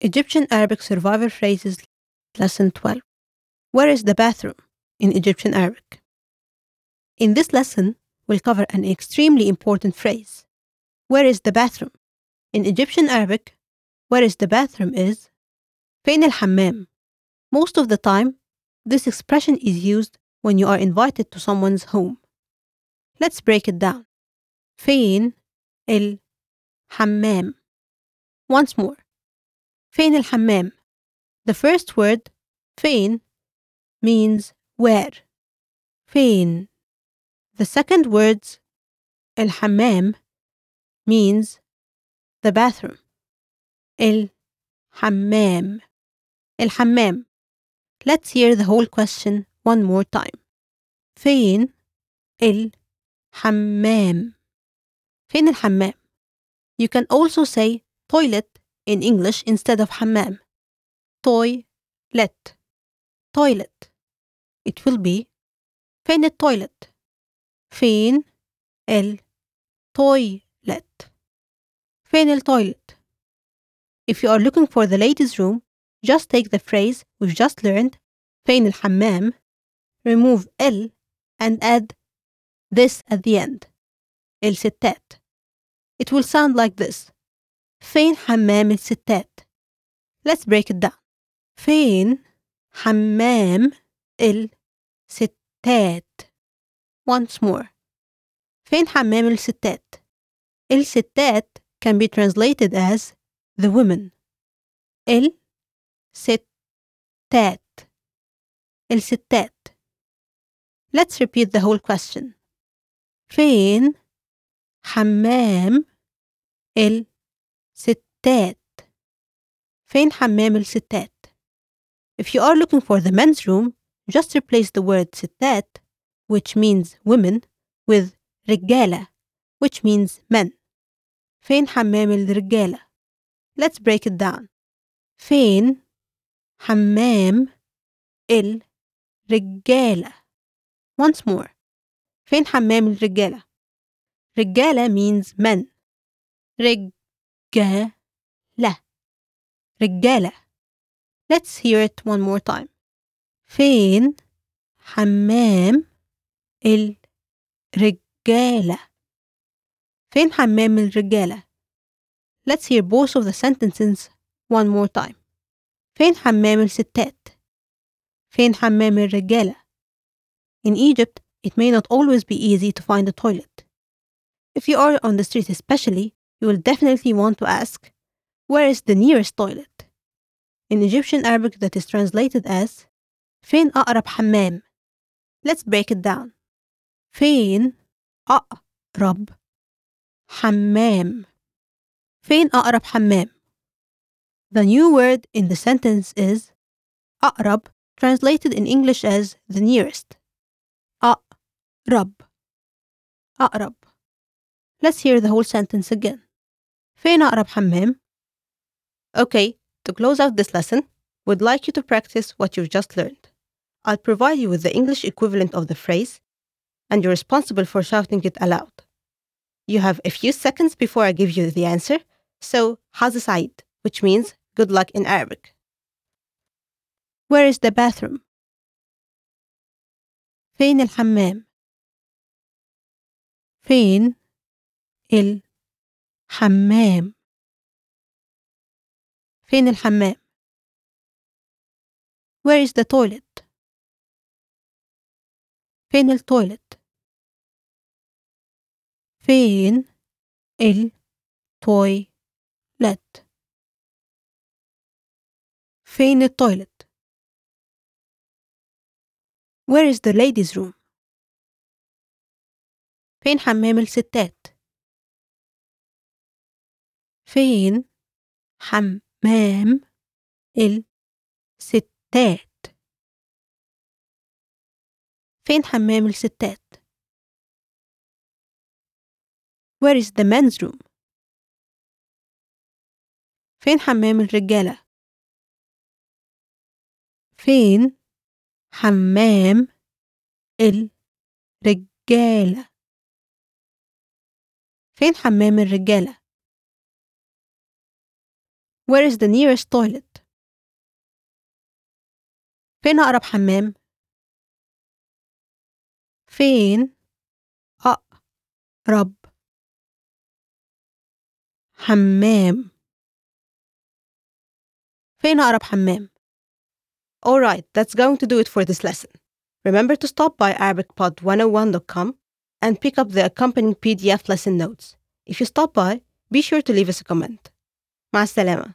Egyptian Arabic Survivor Phrases Lesson 12 Where is the bathroom in Egyptian Arabic? In this lesson, we'll cover an extremely important phrase. Where is the bathroom? In Egyptian Arabic, where is the bathroom is فين الحمام. Most of the time, this expression is used when you are invited to someone's home. Let's break it down. فين الحمام. Once more. فين الحمام. The first word, فين, means where. فين. The second words, الحمام, means the bathroom. الحمام. الحمام. Let's hear the whole question one more time. فين الحمام. فين الحمام. You can also say toilet in English instead of حمام. Toilet. Toilet. It will be فين التويلت. فين التويلت. فين التويلت. If you are looking for the ladies' room, just take the phrase we've just learned, فين الحمام, remove ال and add this at the end, الستات. It will sound like this. فين حمام الستات? Let's break it down. فين حمام الستات? Once more. فين حمام الستات? الستات can be translated as the women. الستات. الستات. Let's repeat the whole question. فين حمام الستات؟ فين حمام الستات؟ If you are looking for the men's room, just replace the word ستات, which means women, with رجالة, which means men. فين حمام الرجالة؟ Let's break it down. فين حمام الرجالة؟ Once more. فين حمام الرجالة؟ رجالة means men. رجالة. رجالة. Let's hear it one more time. فين حمام الرجالة؟ فين حمام الرجالة؟ Let's hear both of the sentences one more time. فين حمام الستات؟ فين حمام الرجالة؟ In Egypt, it may not always be easy to find a toilet. If you are on the street especially, you will definitely want to ask, where is the nearest toilet? In Egyptian Arabic that is translated as فين أقرب حمام? Let's break it down. فين أقرب حمام? فين أقرب حمام? The new word in the sentence is أقرب, translated in English as the nearest. أقرب. أقرب. Let's hear the whole sentence again. فين أقرب حمام? Okay, to close out this lesson, we'd like you to practice what you've just learned. I'll provide you with the English equivalent of the phrase, and you're responsible for shouting it aloud. You have a few seconds before I give you the answer, so حظ سعيد, which means good luck in Arabic. Where is the bathroom? فين الحمام؟ فين الحمام؟ فين الحمام؟ Where is the toilet? فين التويلت؟ فين التويلت؟ فين التويلت؟ Where is the ladies' room? فين حمام الستات؟ فين حمام الستات؟ فين حمام الستات؟ Where is the men's room? فين حمام الرجالة؟ فين حمام الرجالة؟ فين حمام الرجالة؟ Where is the nearest toilet? فين أقرب حمام؟ فين أقرب حمام؟ فين أقرب حمام؟ Alright, that's going to do it for this lesson. Remember to stop by ArabicPod101.com and pick up the accompanying PDF lesson notes. If you stop by, be sure to leave us a comment. مع السلامة.